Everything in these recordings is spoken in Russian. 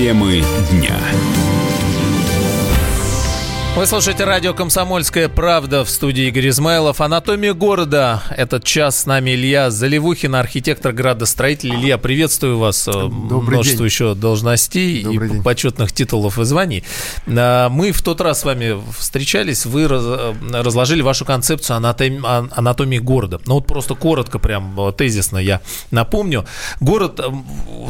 Темы дня. Вы слушаете радио «Комсомольская правда» в студии Игорь Измайлов. «Анатомия города». Этот час с нами Илья Заливухин, архитектор градостроитель. Илья, приветствую вас. Э, Добрый Множество день. еще должностей Добрый и день. почетных титулов и званий. А, Мы в тот раз с вами встречались, вы э, разложили вашу концепцию анатом- ан- анатомии города. Ну вот просто коротко, прям э, тезисно я напомню. Город,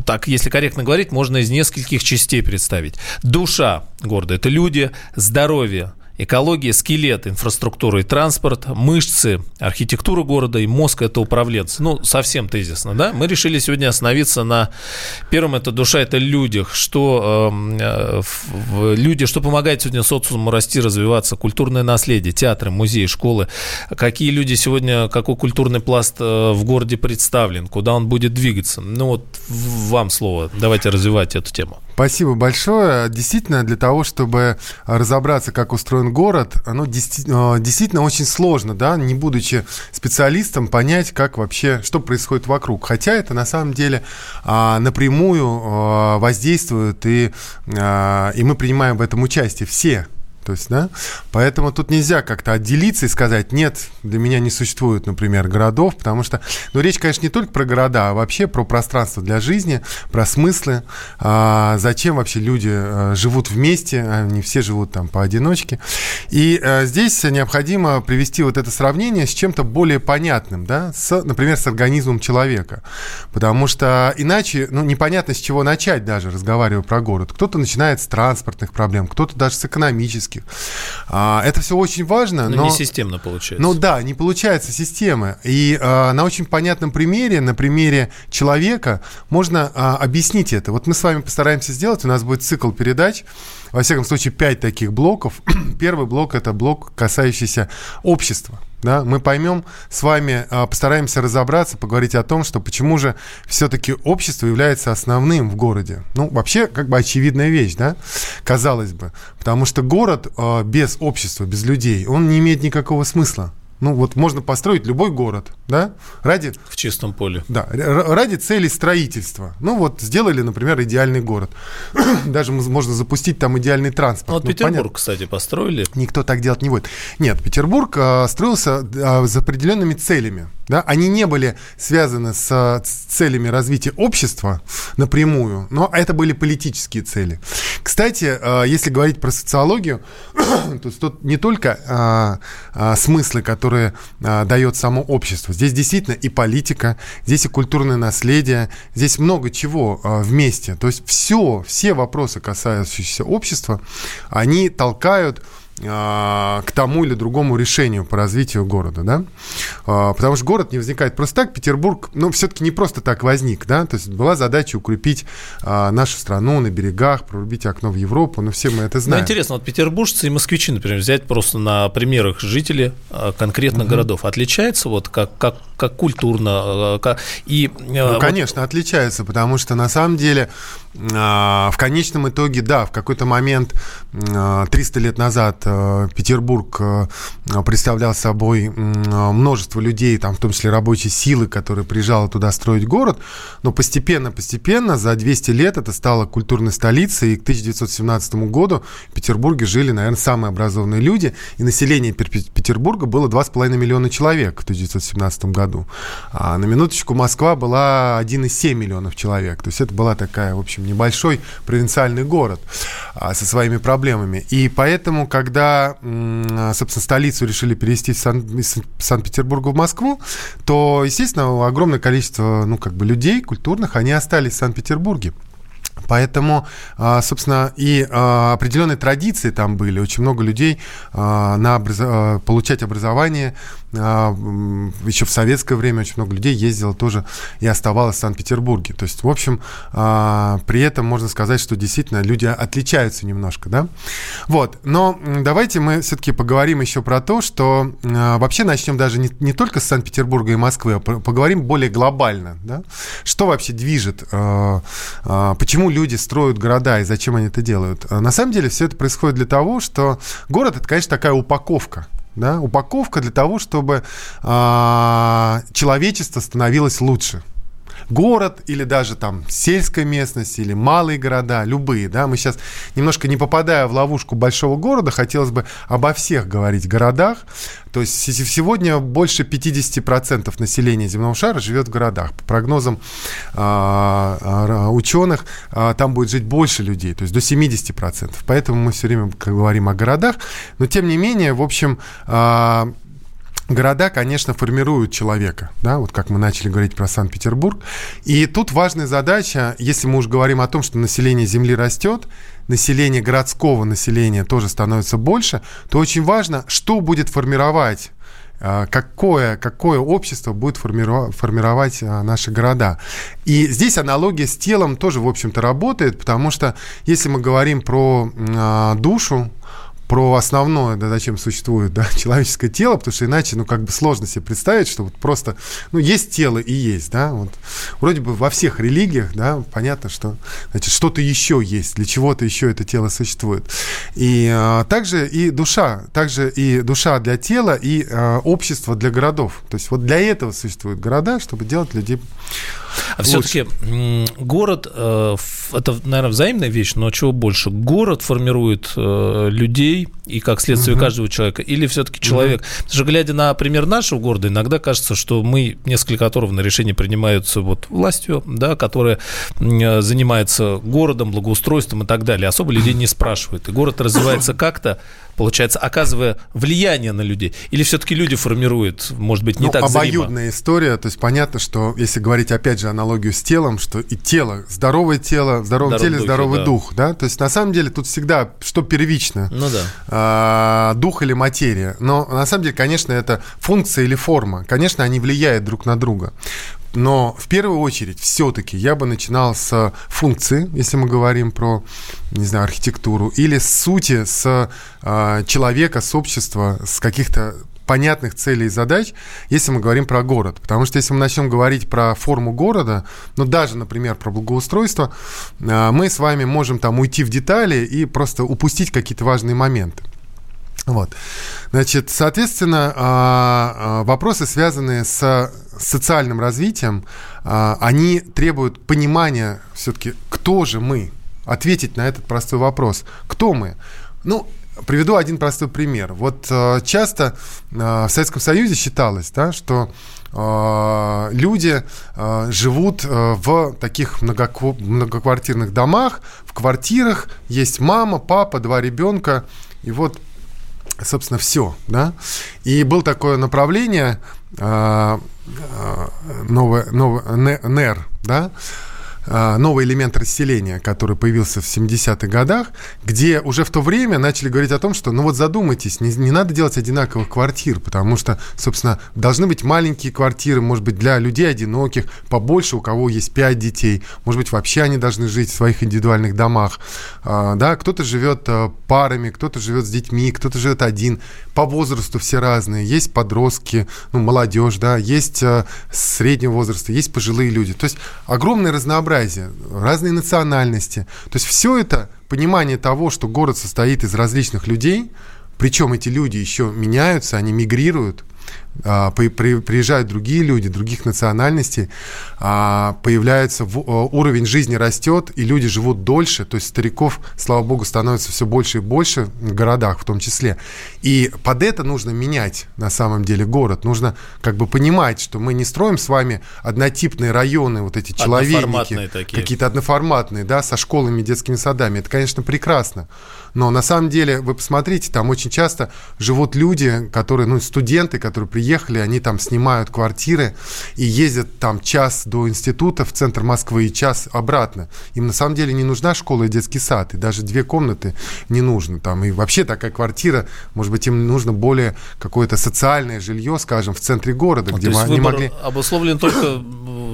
так если корректно говорить, можно из нескольких частей представить. Душа города – это люди, здоровье, Экология, скелет, инфраструктура и транспорт, мышцы, архитектура города и мозг – это управленцы. Ну, совсем тезисно, да? Мы решили сегодня остановиться на первом – это душа, это людях. Что эм, э, в- люди, что помогает сегодня социуму расти, развиваться, культурное наследие, театры, музеи, школы. Какие люди сегодня, какой культурный пласт э, в городе представлен, куда он будет двигаться. Ну, вот вам слово. Давайте развивать эту тему. Спасибо большое. Действительно, для того, чтобы разобраться, как устроен город, оно э, действительно очень сложно, да, не будучи специалистом, понять, как вообще, что происходит вокруг. Хотя это на самом деле а, напрямую а, воздействует, и, а, и мы принимаем в этом участие все. То есть, да, поэтому тут нельзя как-то отделиться и сказать, нет, для меня не существует, например, городов, потому что, ну, речь, конечно, не только про города, а вообще про пространство для жизни, про смыслы, а, зачем вообще люди а, живут вместе, они все живут там поодиночке. И а, здесь необходимо привести вот это сравнение с чем-то более понятным, да, с, например, с организмом человека, потому что иначе, ну, непонятно, с чего начать даже, разговаривая про город. Кто-то начинает с транспортных проблем, кто-то даже с экономических. А, это все очень важно, Ну, но... не системно получается. Ну да, не получается системы. И а, на очень понятном примере, на примере человека, можно а, объяснить это. Вот мы с вами постараемся сделать. У нас будет цикл передач. Во всяком случае, пять таких блоков. Первый блок это блок, касающийся общества. Да, мы поймем с вами, а, постараемся разобраться, поговорить о том, что почему же все-таки общество является основным в городе. Ну, вообще, как бы очевидная вещь, да, казалось бы. Потому что город а, без общества, без людей, он не имеет никакого смысла. Ну, вот можно построить любой город, да, ради, в чистом поле. да, ради цели строительства. Ну, вот сделали, например, идеальный город. Даже можно запустить там идеальный транспорт. Ну, вот Ну, Петербург, понятно. кстати, построили. Никто так делать не будет. Нет, Петербург а, строился а, с определенными целями. Да? Они не были связаны с, с целями развития общества напрямую, но это были политические цели. Кстати, а, если говорить про социологию, то тут не только а, а, смыслы, которые дает само общество. Здесь действительно и политика, здесь и культурное наследие, здесь много чего вместе. То есть все, все вопросы, касающиеся общества, они толкают к тому или другому решению по развитию города, да, А, потому что город не возникает просто так, Петербург, ну, все-таки не просто так возник, да, то есть была задача укрепить а, нашу страну на берегах, прорубить окно в Европу, ну, все мы это Ну, знаем. интересно, вот петербуржцы и москвичи, например, взять просто на примерах жителей э, конкретных городов, отличается вот как, как, как культурно, как- и... Ну, вот конечно, отличается, потому что на самом деле а, в конечном итоге, да, в какой-то момент а, 300 лет назад а, Петербург а, представлял собой а, множество людей, там, в том числе рабочей силы, которая приезжала туда строить город, но постепенно-постепенно за 200 лет это стало культурной столицей, и к 1917 году в Петербурге жили, наверное, самые образованные люди, и население Петербурга было 2,5 миллиона человек в 1917 году. А на минуточку Москва была 1,7 миллионов человек. То есть это была такая, в общем, небольшой провинциальный город а, со своими проблемами. И поэтому, когда, собственно, столицу решили перевести из Сан- из Санкт-Петербурга в Москву, то, естественно, огромное количество, ну, как бы людей культурных, они остались в Санкт-Петербурге. Поэтому, а, собственно, и а, определенные традиции там были. Очень много людей на образ- получать образование. А, Еще в советское время очень много людей ездило тоже и оставалось в Санкт-Петербурге. То есть, в общем, а, при этом можно сказать, что действительно люди отличаются немножко, да? Вот. Но давайте мы все-таки поговорим еще про то, что а, вообще начнем даже не, не только с Санкт-Петербурга и Москвы, а по- поговорим более глобально, да? Что вообще движет, почему люди строят города и зачем они это делают? На самом деле все это происходит для того, что город это, конечно, такая упаковка. Да? Упаковка для того, чтобы а, человечество становилось лучше. Город или даже там сельская местность или малые города, любые, да, мы сейчас немножко не попадая в ловушку большого города, хотелось бы обо всех говорить городах, то есть сегодня больше 50% населения земного шара живет в городах. По прогнозам а, а, ученых, а, там будет жить больше людей, то есть до 70%. Поэтому мы все время говорим о городах. Но тем не менее, в общем, Города, конечно, формируют человека, да, вот как мы начали говорить про Санкт-Петербург. И тут важная задача, если мы уж говорим о том, что население Земли растет, население городского населения тоже становится больше, то очень важно, что будет формировать а, какое, какое общество будет формировать, формировать наши города. И здесь аналогия с телом тоже, в общем-то, работает, потому что если мы говорим про а, душу, про основное, да, зачем существует да, человеческое тело, потому что иначе, ну, как бы сложно себе представить, что вот просто, ну, есть тело и есть, да, вот. Вроде бы во всех религиях, да, понятно, что, значит, что-то еще есть, для чего-то еще это тело существует. И а, также и душа, также и душа для тела, и а, общество для городов. То есть вот для этого существуют города, чтобы делать людей а все-таки город, э, это, наверное, взаимная вещь, но чего больше? Город формирует э, людей и, как следствие, угу. каждого человека, или все-таки человек? Угу. Потому что, глядя на пример нашего города, иногда кажется, что мы, несколько оторванные решения принимаются вот властью, да, которая э, занимается городом, благоустройством и так далее, особо людей не спрашивают. И город развивается как-то, получается, оказывая влияние на людей? Или все-таки люди формируют, может быть, не ну, так обоюдная зримо? история, то есть понятно, что если говорить, опять же, аналогию с телом, что и тело, здоровое тело, в здоровом теле духе, здоровый да. дух, да, то есть на самом деле тут всегда, что первично, ну да. а, дух или материя, но на самом деле, конечно, это функция или форма, конечно, они влияют друг на друга. Но в первую очередь все-таки я бы начинал с функции, если мы говорим про, не знаю, архитектуру, или с сути, с э, человека, с общества, с каких-то понятных целей и задач, если мы говорим про город. Потому что если мы начнем говорить про форму города, ну даже, например, про благоустройство, э, мы с вами можем там уйти в детали и просто упустить какие-то важные моменты. Вот. Значит, соответственно, а, а, вопросы, связанные с социальным развитием, а, они требуют понимания все-таки, кто же мы, ответить на этот простой вопрос. Кто мы? Ну, приведу один простой пример. Вот часто в Советском Союзе считалось, да, что люди живут в таких многоквартирных домах, в квартирах есть мама, папа, два ребенка, и вот собственно, все, да. И было такое направление а, а, новое, новое, НЕР, да, новый элемент расселения, который появился в 70-х годах, где уже в то время начали говорить о том, что, ну вот задумайтесь, не, не надо делать одинаковых квартир, потому что, собственно, должны быть маленькие квартиры, может быть, для людей одиноких, побольше, у кого есть 5 детей, может быть, вообще они должны жить в своих индивидуальных домах, а, да, кто-то живет а, парами, кто-то живет с детьми, кто-то живет один, по возрасту все разные, есть подростки, ну, молодежь, да, есть среднего возраста, есть пожилые люди, то есть огромное разнообразие разнообразие, разные национальности. То есть все это понимание того, что город состоит из различных людей, причем эти люди еще меняются, они мигрируют, приезжают другие люди, других национальностей, а, появляется уровень жизни растет, и люди живут дольше, то есть стариков, слава богу, становится все больше и больше в городах в том числе. И под это нужно менять на самом деле город. Нужно как бы понимать, что мы не строим с вами однотипные районы, вот эти человейники, какие-то одноформатные, да, со школами, детскими садами. Это, конечно, прекрасно. Но на самом деле, вы посмотрите, там очень часто живут люди, которые, ну, студенты, которые приехали, они там снимают квартиры и ездят там час до института в центр Москвы и час обратно. Им на самом деле не нужна школа и детский сад, и даже две комнаты не нужно там. И вообще такая квартира, может быть, им нужно более какое-то социальное жилье, скажем, в центре города, а, где не могли... обусловлен только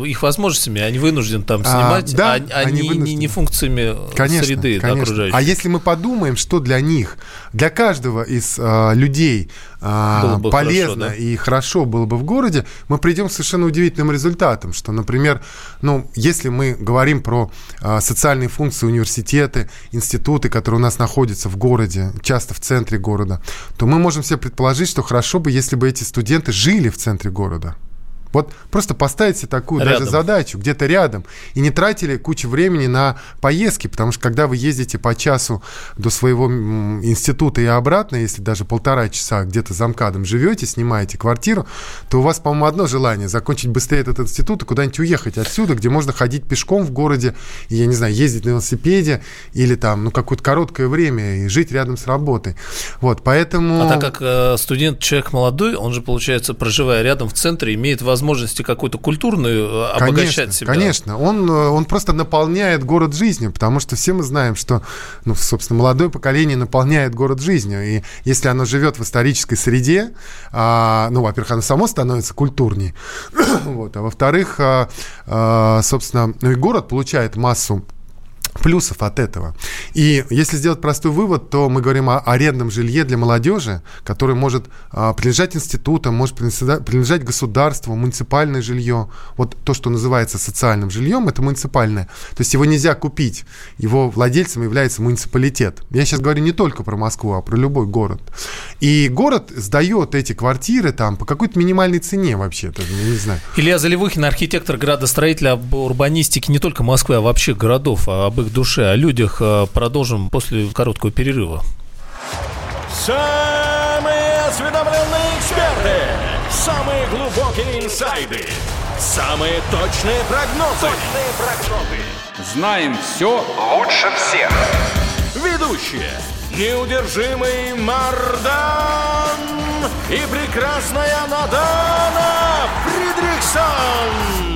их возможностями, они вынуждены там а, снимать, а, да, а, а они не, не, функциями конечно, среды конечно. окружающей. А если мы подумаем, что для них, для каждого из а, людей а, полезно хорошо, да? и хорошо было бы в городе, мы придем к совершенно удивительным результатам, что, например, ну, если мы говорим про а, социальные функции университеты, институты, которые у нас находятся в городе, часто в центре города, то мы можем себе предположить, что хорошо бы, если бы эти студенты жили в центре города Вот просто поставите такую Рядом. даже задачу где-то рядом и не тратили кучу времени на поездки, потому что когда вы ездите по часу до своего института и обратно, если даже полтора часа где-то за МКАДом живете, снимаете квартиру, то у вас, по-моему, одно желание закончить быстрее этот институт и куда-нибудь уехать отсюда, где можно ходить пешком в городе, и, я не знаю, ездить на велосипеде или там, ну, какое-то короткое время и жить рядом с работой. Вот, поэтому... А так как э, студент человек молодой, он же, получается, проживая рядом в центре, имеет возможности какую-то культурную э, обогащать конечно, себя. Конечно, он, э, он просто наполняет город жизнью, потому что все мы знаем, что, ну, собственно, молодое поколение наполняет город жизнью. И если оно живет в исторической среде, а, ну, во-первых, оно само становится культурнее, вот, а во-вторых, а, а, собственно, ну, и город получает массу плюсов от этого. И если сделать простой вывод, то мы говорим о арендном жилье для молодежи, которое может а, принадлежать институтам, может принадлежать, государству, муниципальное жилье. Вот то, что называется социальным жильем, это муниципальное. То есть его нельзя купить. Его владельцем является муниципалитет. Я сейчас говорю не только про Москву, а про любой город. И город сдает эти квартиры там по какой-то минимальной цене вообще-то, я не знаю. Илья Заливухин, архитектор градостроителя об урбанистике не только Москвы, а вообще городов, а об их душе, о людях э, продолжим после короткого перерыва. Самые осведомленные эксперты, самые глубокие инсайды, самые точные прогнозы. Точные прогнозы. Знаем все Лучше всех. Ведущие. Неудержимый Мардан и прекрасная Надана Фридрихсон.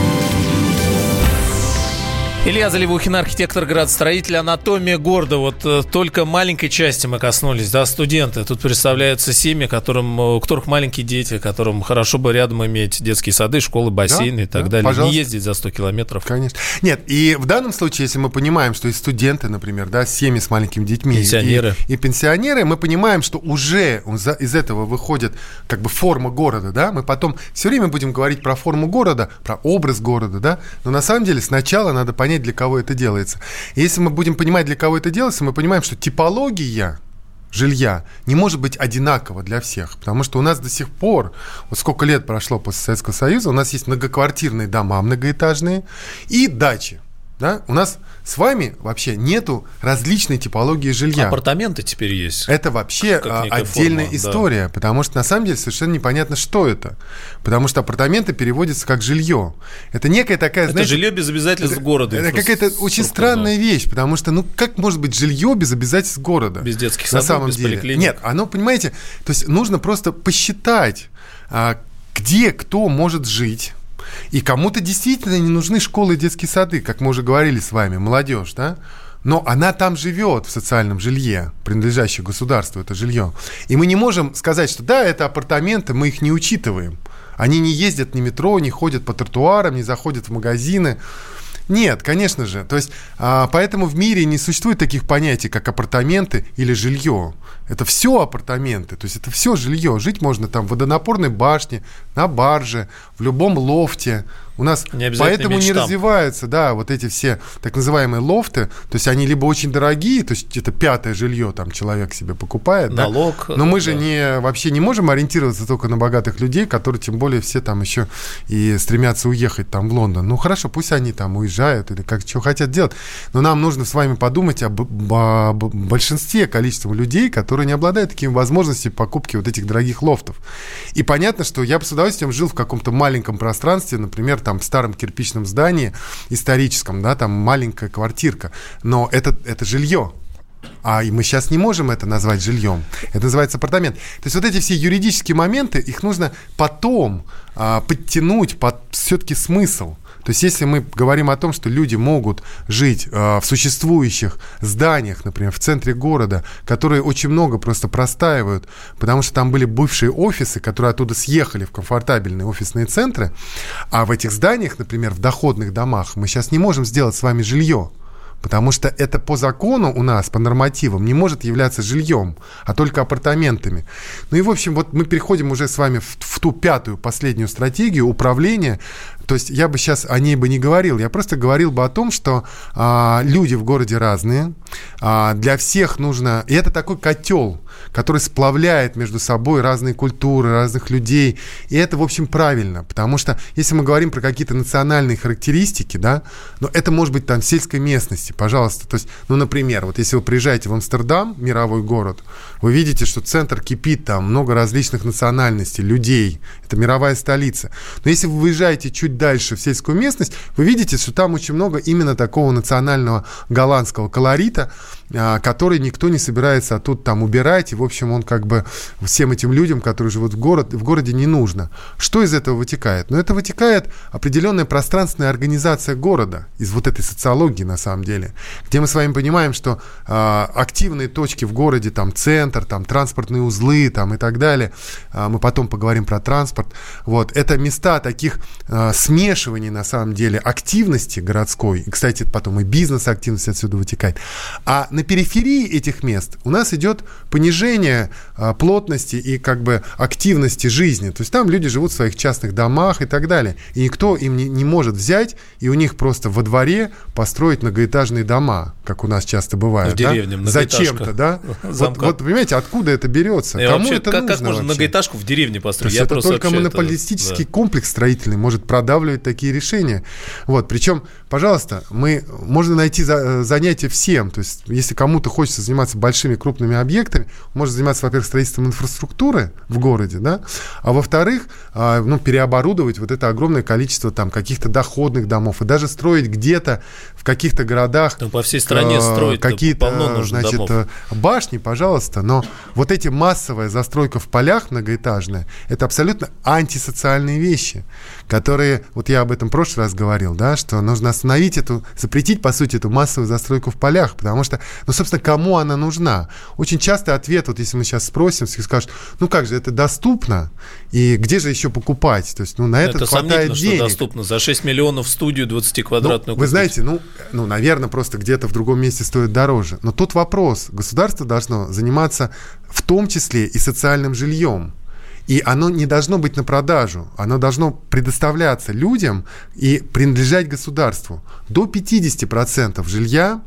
Илья Заливухин, архитектор, градостроитель, анатомия города. Вот э, только маленькой части мы коснулись, да, студенты. Тут представляются семьи, которым, э, у которых маленькие дети, которым хорошо бы рядом иметь детские сады, школы, бассейны Да, и так да, далее. пожалуйста. Не ездить за 100 километров. Конечно. Нет, и в данном случае, если мы понимаем, что и студенты, например, да, семьи с маленькими детьми, Пенсионеры. И, и пенсионеры, мы понимаем, что уже из этого выходит как бы форма города, да, мы потом все время будем говорить про форму города, про образ города, да, но на самом деле сначала надо понять, для кого это делается. И если мы будем понимать, для кого это делается, мы понимаем, что типология жилья не может быть одинаково для всех, потому что у нас до сих пор, вот сколько лет прошло после Советского Союза, у нас есть многоквартирные дома многоэтажные и дачи. Да? У нас с вами вообще нету различной типологии жилья. Апартаменты теперь есть. Это вообще Как а, отдельная форма, да. история, потому что на самом деле совершенно непонятно, что это. Потому что апартаменты переводятся как жилье. Это некая такая, Это знаете, жилье без обязательств города. это какая-то очень странная вещь, потому что, ну, как может быть жилье без обязательств города? Без детских На садов, самом без деле. поликлиник. Нет, оно, понимаете, то есть нужно просто посчитать, а, где кто может жить. И кому-то действительно не нужны школы и детские сады, как мы уже говорили с вами, молодежь, да? Но она там живет в социальном жилье, принадлежащем государству, это жилье. И мы не можем сказать, что да, это апартаменты, мы их не учитываем. Они не ездят ни метро, не ходят по тротуарам, не заходят в магазины. Нет, конечно же. То есть, а, поэтому в мире не существует таких понятий, как апартаменты или жилье. Это все апартаменты, то есть это все жилье. Жить можно там в водонапорной башне, на барже, в любом лофте. У нас Не поэтому иметь не развиваются, да, вот эти все так называемые лофты. То есть они либо очень дорогие, то есть это пятое жилье там человек себе покупает. да. Налог, Но мы же да. не вообще не можем ориентироваться только на богатых людей, которые тем более все там еще и стремятся уехать там в Лондон. Ну хорошо, пусть они там уезжают или как что хотят делать, но нам нужно с вами подумать об, об большинстве количестве людей, которые не обладают такими возможностями покупки вот этих дорогих лофтов. И понятно, что я бы с удовольствием жил в каком-то маленьком пространстве, например, там в старом кирпичном здании историческом, да, там маленькая квартирка, но это, это жилье. А и мы сейчас не можем это назвать жильем. Это называется апартамент. То есть вот эти все юридические моменты, их нужно потом а, подтянуть под все-таки смысл. То есть если мы говорим о том, что люди могут жить а, в существующих зданиях, например, в центре города, которые очень много просто простаивают, потому что там были бывшие офисы, которые оттуда съехали в комфортабельные офисные центры, а в этих зданиях, например, в доходных домах, мы сейчас не можем сделать с вами жилье. Потому что это по закону у нас, по нормативам, не может являться жильем, а только апартаментами. Ну и, в общем, вот мы переходим уже с вами в, в ту пятую, последнюю стратегию управления. То есть я бы сейчас о ней бы не говорил, я просто говорил бы о том, что а, люди в городе разные, а, для всех нужно... И это такой котел, который сплавляет между собой разные культуры, разных людей. И это, в общем, правильно, потому что если мы говорим про какие-то национальные характеристики, да, но это может быть там в сельской местности, пожалуйста. То есть, ну, например, вот если вы приезжаете в Амстердам, мировой город, вы видите, что центр кипит, там много различных национальностей, людей. Это мировая столица. Но если вы выезжаете чуть дальше в сельскую местность, вы видите, что там очень много именно такого национального голландского колорита, который никто не собирается оттуда там убирать. И, в общем, он как бы всем этим людям, которые живут в, город, в городе, не нужно. Что из этого вытекает? Ну, это вытекает определенная пространственная организация города из вот этой социологии, на самом деле, где мы с вами понимаем, что э, активные точки в городе, там, центр, там, транспортные узлы, там, и так далее, э, мы потом поговорим про транспорт, вот, это места таких э, смешиваний, на самом деле, активности городской, и, кстати, потом и бизнес-активность отсюда вытекает, а на на периферии этих мест у нас идет понижение а, плотности и как бы активности жизни. То есть там люди живут в своих частных домах и так далее. И никто им не, не может взять и у них просто во дворе построить многоэтажные дома, как у нас часто бывает. В да? деревне Зачем-то, да? Вот, вот, понимаете, откуда это берется? И Кому вообще, это как, нужно как можно вообще? многоэтажку в деревне построить? То есть это только монополистический это, да. комплекс строительный может продавливать такие решения. Вот, причем, пожалуйста, мы, можно найти за, занятия всем. То есть, если кому-то хочется заниматься большими крупными объектами, может заниматься, во-первых, строительством инфраструктуры в городе, да, а во-вторых, а, ну, переоборудовать вот это огромное количество там каких-то доходных домов и даже строить где-то в каких-то городах ну, по всей стране э, строить какие-то значит домов. Э, башни, пожалуйста, но вот эти массовая застройка в полях многоэтажная, это абсолютно антисоциальные вещи, которые, вот я об этом в прошлый раз говорил, да, что нужно остановить эту, запретить, по сути, эту массовую застройку в полях, потому что ну, собственно, кому она нужна? Очень часто ответ, вот если мы сейчас спросим, все скажут, ну как же, это доступно, и где же еще покупать? То есть, ну, на это, это хватает денег. что доступно. За 6 миллионов студию 20-квадратную ну, Вы знаете, ну, ну, наверное, просто где-то в другом месте стоит дороже. Но тут вопрос. Государство должно заниматься в том числе и социальным жильем. И оно не должно быть на продажу, оно должно предоставляться людям и принадлежать государству. До 50% жилья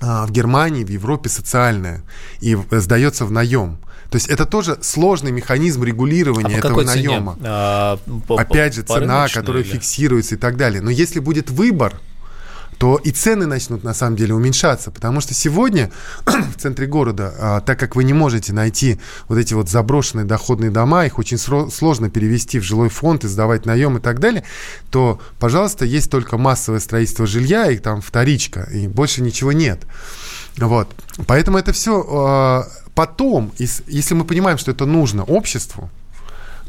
а, в Германии, в Европе социальная и сдается в наем. То есть это тоже сложный механизм регулирования а этого наема. А, по, Опять же, цена, которая или? фиксируется и так далее. Но если будет выбор, то и цены начнут на самом деле уменьшаться, потому что сегодня в центре города, а, так как вы не можете найти вот эти вот заброшенные доходные дома, их очень сложно перевести в жилой фонд и сдавать наем и так далее, то, пожалуйста, есть только массовое строительство жилья и там вторичка, и больше ничего нет. Вот. Поэтому это все а, потом, если мы понимаем, что это нужно обществу,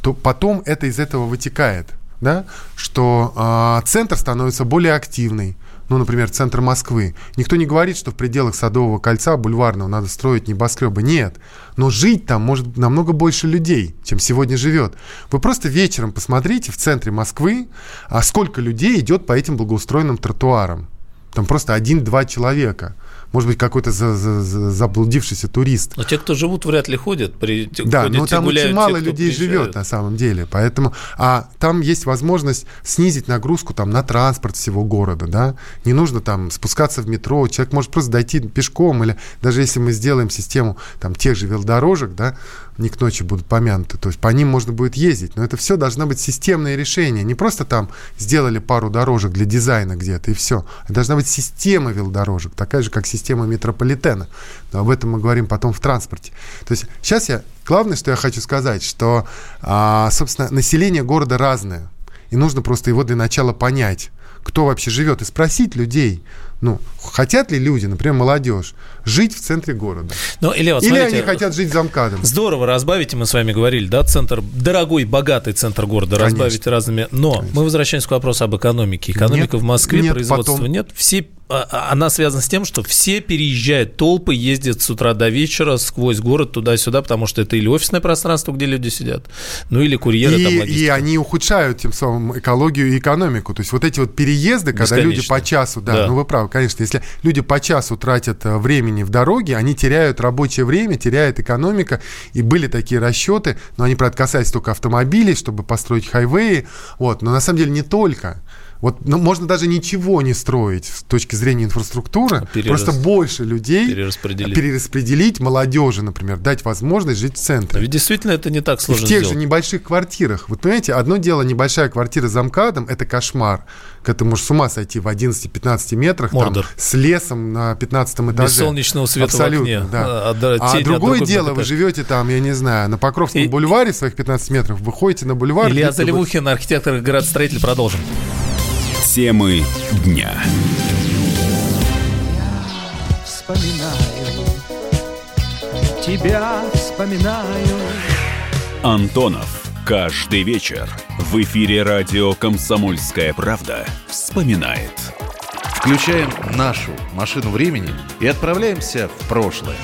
то потом это из этого вытекает, да, что э, центр становится более активный, ну, например, центр Москвы. Никто не говорит, что в пределах Садового кольца, Бульварного, надо строить небоскребы. Нет. Но жить там может намного больше людей, чем сегодня живет. Вы просто вечером посмотрите в центре Москвы, а сколько людей идет по этим благоустроенным тротуарам. Там просто один-два человека – может быть, какой-то за, за, за, заблудившийся турист. Но те, кто живут, вряд ли ходят. При, да, ходят, но там гуляют, очень мало те, людей приезжают. живет на самом деле. Поэтому, а там есть возможность снизить нагрузку там, на транспорт всего города. Да? Не нужно там спускаться в метро. Человек может просто дойти пешком. Или даже если мы сделаем систему там, тех же велодорожек, да, не к ночи будут помянуты. То есть по ним можно будет ездить. Но это все должно быть системное решение. Не просто там сделали пару дорожек для дизайна где-то и все. Это должна быть система велодорожек, такая же, как система метрополитена. Но об этом мы говорим потом в транспорте. То есть сейчас я... Главное, что я хочу сказать, что, а, собственно, население города разное. И нужно просто его для начала понять, кто вообще живет, и спросить людей, ну, хотят ли люди, например, молодежь, жить в центре города? Ну, или вот, или смотрите, они хотят жить за МКАДом? Здорово разбавить, мы с вами говорили, да, центр, дорогой, богатый центр города, Конечно. разбавить разными. Но Конечно. мы возвращаемся к вопросу об экономике. Экономика нет, в Москве, нет, производства потом... нет. Все а, она связана с тем, что все переезжают, толпы ездят с утра до вечера сквозь город туда-сюда, потому что это или офисное пространство, где люди сидят, ну или курьеры и, там И они ухудшают тем самым экологию и экономику. То есть вот эти вот переезды, когда люди по часу, да, да, ну вы правы, конечно, если люди по часу тратят э, времени в дороге, они теряют рабочее время, теряет экономика, и были такие расчеты, но они, правда, касались только автомобилей, чтобы построить хайвеи, вот, но на самом деле не только. Вот ну, можно даже ничего не строить с точки зрения инфраструктуры, а Перерас... просто больше людей перераспределить. перераспределить молодежи, например, дать возможность жить в центре. Но ведь действительно это не так сложно И в тех сделать. же небольших квартирах. Вот понимаете, одно дело небольшая квартира за МКАДом, это кошмар. Когда ты можешь с ума сойти в 11-15 метрах там, с лесом на 15 этаже. Без солнечного света Абсолютно, в окне. Да. А, а другое дело, вы живете там, я не знаю, на Покровском и... бульваре своих 15 метров, выходите на бульвар. Илья Заливухин, архитектор и градостроитель. Продолжим. Темы дня. Я вспоминаю, тебя вспоминаю. Антонов. Каждый вечер в эфире радио «Комсомольская правда» вспоминает. Включаем нашу машину времени и отправляемся в прошлое.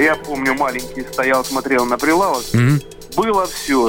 Я помню, маленький стоял, смотрел на прилавок. Mm-hmm. Было все.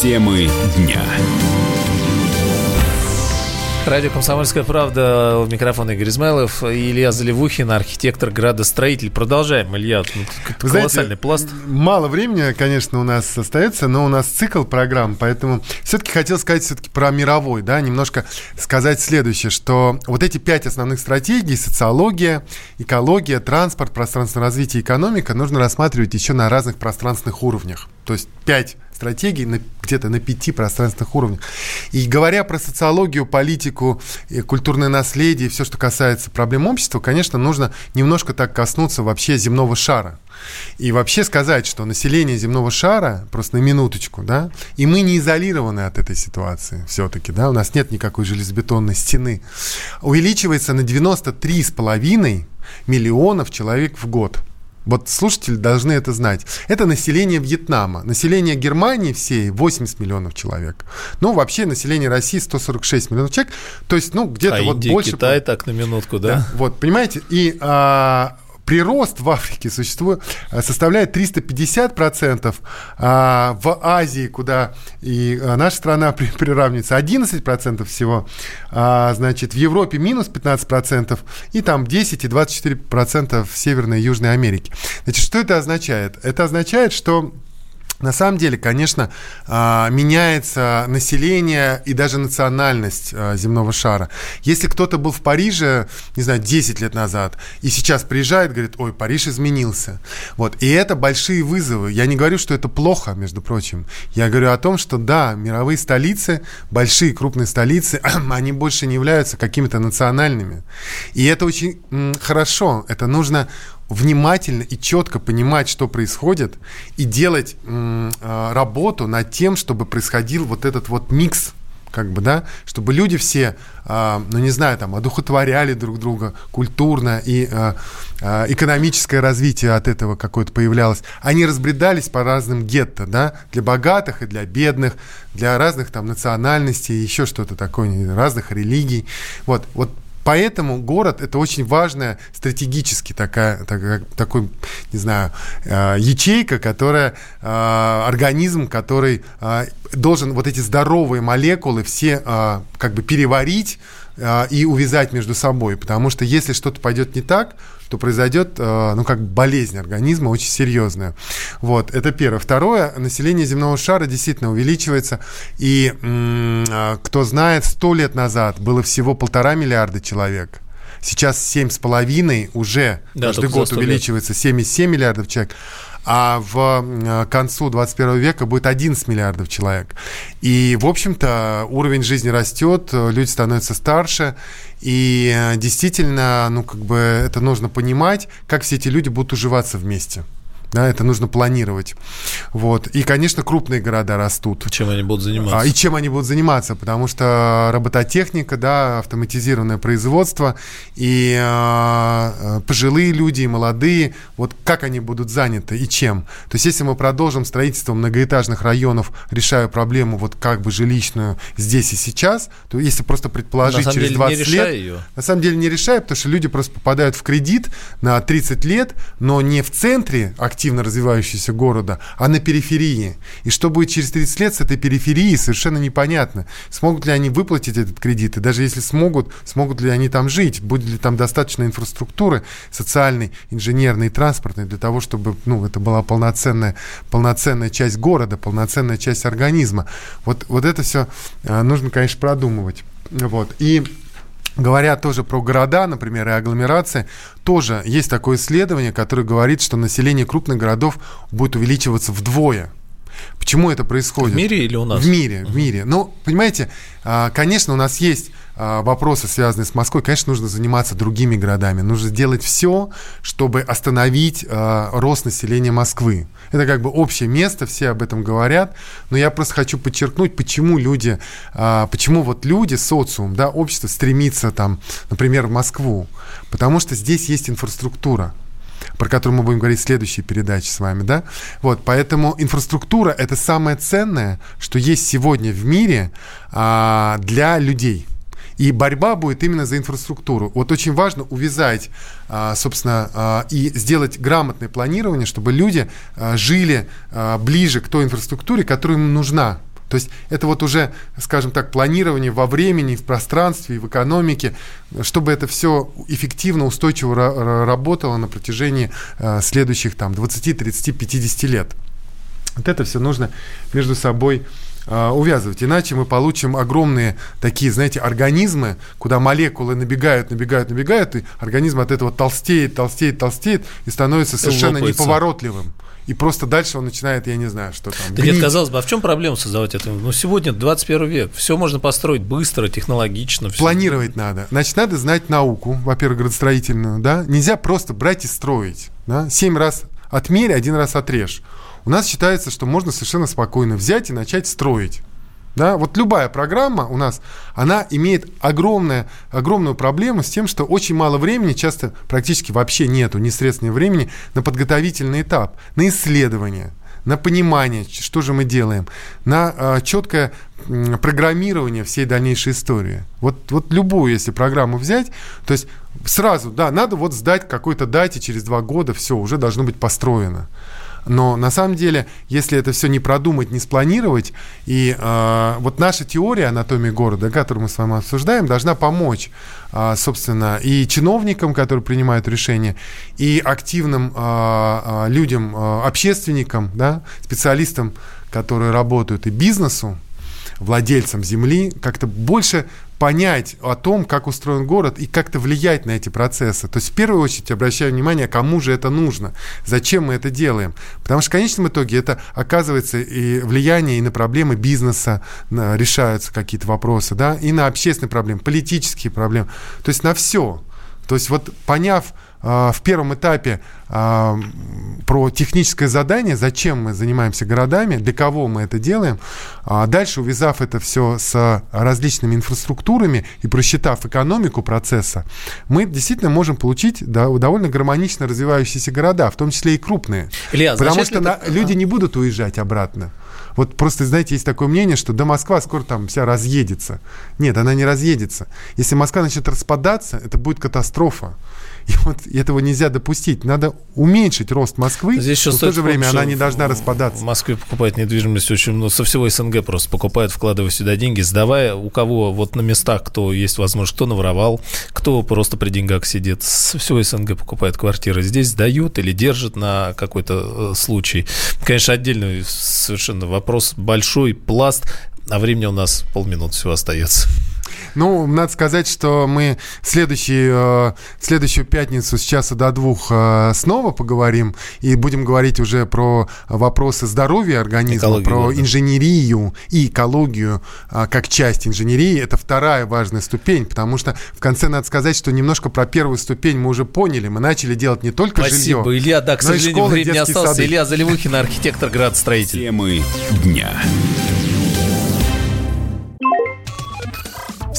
Темы дня. Радио «Комсомольская правда», у микрофона Игорь Измайлов, Илья Заливухин, архитектор, градостроитель. Продолжаем, Илья, ну, Вы колоссальный знаете, пласт. Мало времени, конечно, у нас остается, но у нас цикл программ, поэтому все-таки хотел сказать все-таки про мировой, да, немножко сказать следующее, что вот эти пять основных стратегий, социология, экология, транспорт, пространственное развитие, экономика, нужно рассматривать еще на разных пространственных уровнях. То есть пять стратегий на, где-то на пяти пространственных уровнях. И говоря про социологию, политику, культурное наследие, все, что касается проблем общества, конечно, нужно немножко так коснуться вообще земного шара. И вообще сказать, что население земного шара, просто на минуточку, да, и мы не изолированы от этой ситуации все-таки, да, у нас нет никакой железобетонной стены, увеличивается на 93,5 миллионов человек в год. Вот слушатели должны это знать. Это население Вьетнама. Население Германии всей 80 миллионов человек. Ну, вообще население России 146 миллионов человек. То есть, ну, где-то а вот Индия, больше... Китай так на минутку, да? да вот, понимаете? И а, прирост в Африке существует, э, составляет 350%, а в Азии, куда и э, наша страна при, приравнивается, 11% всего, а, значит, в Европе минус 15%, и там 10 и 24% в Северной и Южной Америке. Значит, что это означает? Это означает, что на самом деле, конечно, а, меняется население и даже национальность а, земного шара. Если кто-то был в Париже, не знаю, 10 лет назад, и сейчас приезжает, говорит, ой, Париж изменился. Вот. И это большие вызовы. Я не говорю, что это плохо, между прочим. Я говорю о том, что да, мировые столицы, большие крупные столицы, они больше не являются какими-то национальными. И это очень хорошо. Это нужно внимательно и четко понимать, что происходит, и делать э, работу над тем, чтобы происходил вот этот вот микс как бы, да, чтобы люди все, э, ну, не знаю, там, одухотворяли друг друга культурно, и э, экономическое развитие от этого какое-то появлялось. Они разбредались по разным гетто, да, для богатых и для бедных, для разных там национальностей, еще что-то такое, разных религий. Вот, вот Поэтому город это очень важная стратегически такая, такая такой, не знаю, э, ячейка, которая э, организм, который э, должен вот эти здоровые молекулы все как бы переварить и увязать между собой, потому что если что-то пойдет не так, то произойдет, э, ну, как болезнь организма очень серьезная. Вот, это первое. Второе, население земного шара действительно увеличивается, и э, кто знает, сто лет назад было всего полтора миллиарда человек. Сейчас семь с половиной уже да, каждый год увеличивается 7,7 миллиардов человек. А в э, концу 21 века будет 11 миллиардов человек. И, в общем-то, уровень жизни растет, люди становятся старше, и э, действительно, ну, как бы это нужно понимать, как все эти люди будут уживаться вместе. Да, это нужно планировать. Вот. И, конечно, крупные города растут. Чем они будут заниматься? А, и чем они будут заниматься? Потому что робототехника, да, автоматизированное производство, и э, пожилые люди, и молодые, вот как они будут заняты и чем? То есть, если мы продолжим строительство многоэтажных районов, решая проблему вот как бы жилищную здесь и сейчас, то если просто предположить на через деле 20 не лет... ее. На самом деле не решает, потому что люди просто попадают в кредит на 30 лет, но не в центре активно развивающегося города, а на периферии. И что будет через 30 лет с этой периферией, совершенно непонятно. Смогут ли они выплатить этот кредит, и даже если смогут, смогут ли они там жить, будет ли там достаточно инфраструктуры социальной, инженерной, транспортной для того, чтобы ну, это была полноценная, полноценная часть города, полноценная часть организма. Вот, вот это все э, нужно, конечно, продумывать. Вот. И Говоря тоже про города, например, и агломерации, тоже есть такое исследование, которое говорит, что население крупных городов будет увеличиваться вдвое. Почему это происходит? В мире или у нас? В мире, в мире. Ну, понимаете, а, конечно, у нас есть вопросы, связанные с Москвой. Конечно, нужно заниматься другими городами. Нужно сделать все, чтобы остановить а, рост населения Москвы. Это как бы общее место, все об этом говорят. Но я просто хочу подчеркнуть, почему люди, почему вот люди, социум, да, общество стремится там, например, в Москву. Потому что здесь есть инфраструктура про которую мы будем говорить в следующей передаче с вами, да? Вот, поэтому инфраструктура – это самое ценное, что есть сегодня в мире а, для людей. И борьба будет именно за инфраструктуру. Вот очень важно увязать, а, собственно, а, и сделать грамотное планирование, чтобы люди а, жили ближе к той инфраструктуре, которая им нужна. То есть это вот уже, скажем так, планирование во времени, в пространстве, в экономике, чтобы это все эффективно, устойчиво работало на протяжении следующих там 20, 30, 50 лет. Вот это все нужно между собой увязывать. Иначе мы получим огромные такие, знаете, организмы, куда молекулы набегают, набегают, набегают, и организм от этого толстеет, толстеет, толстеет и становится совершенно Лопается. неповоротливым и просто дальше он начинает, я не знаю, что там. Да нет, казалось бы, а в чем проблема создавать это? Ну, сегодня 21 век, все можно построить быстро, технологично. Все. Планировать надо. Значит, надо знать науку, во-первых, градостроительную, да. Нельзя просто брать и строить, да. Семь раз отмерь, один раз отрежь. У нас считается, что можно совершенно спокойно взять и начать строить. Да, вот любая программа у нас, она имеет огромное, огромную проблему с тем, что очень мало времени, часто практически вообще нету ни средств, ни времени на подготовительный этап, на исследование, на понимание, что же мы делаем, на э, четкое э, программирование всей дальнейшей истории. Вот, вот любую, если программу взять, то есть сразу, да, надо вот сдать какой-то дате через два года, все, уже должно быть построено. Но на самом деле, если это все не продумать, не спланировать, и э, вот наша теория анатомии города, которую мы с вами обсуждаем, должна помочь, э, собственно, и чиновникам, которые принимают решения, и активным э, людям, э, общественникам, да, специалистам, которые работают, и бизнесу, владельцам земли, как-то больше понять о том, как устроен город и как-то влиять на эти процессы. То есть в первую очередь обращаю внимание, кому же это нужно, зачем мы это делаем. Потому что в конечном итоге это оказывается и влияние и на проблемы бизнеса, на, решаются какие-то вопросы, да, и на общественные проблемы, политические проблемы. То есть на все. То есть вот поняв в первом этапе а, про техническое задание, зачем мы занимаемся городами, для кого мы это делаем. А дальше, увязав это все с различными инфраструктурами и просчитав экономику процесса, мы действительно можем получить довольно гармонично развивающиеся города, в том числе и крупные. Илья, Потому что это... люди не будут уезжать обратно. Вот просто, знаете, есть такое мнение, что до Москва скоро там вся разъедется. Нет, она не разъедется. Если Москва начнет распадаться, это будет катастрофа. И вот этого нельзя допустить. Надо уменьшить рост Москвы, Здесь но в то же время она не должна распадаться. В Москве покупают недвижимость очень, ну, со всего СНГ просто покупают, вкладывая сюда деньги, сдавая у кого вот на местах, кто есть возможность, кто наворовал, кто просто при деньгах сидит, со всего СНГ покупает квартиры. Здесь сдают или держат на какой-то э, случай. Конечно, отдельный совершенно вопрос, большой пласт, а времени у нас полминуты всего остается. Ну, надо сказать, что мы следующий, э, следующую пятницу с часа до двух э, снова поговорим и будем говорить уже про вопросы здоровья организма, Экологию, про да. инженерию и экологию а, как часть инженерии. Это вторая важная ступень, потому что в конце надо сказать, что немножко про первую ступень мы уже поняли. Мы начали делать не только Спасибо, жилье, Илья. Да, к сожалению, школы, времени детские остался. сады. Илья Заливухин, архитектор, градостроитель. Темы дня.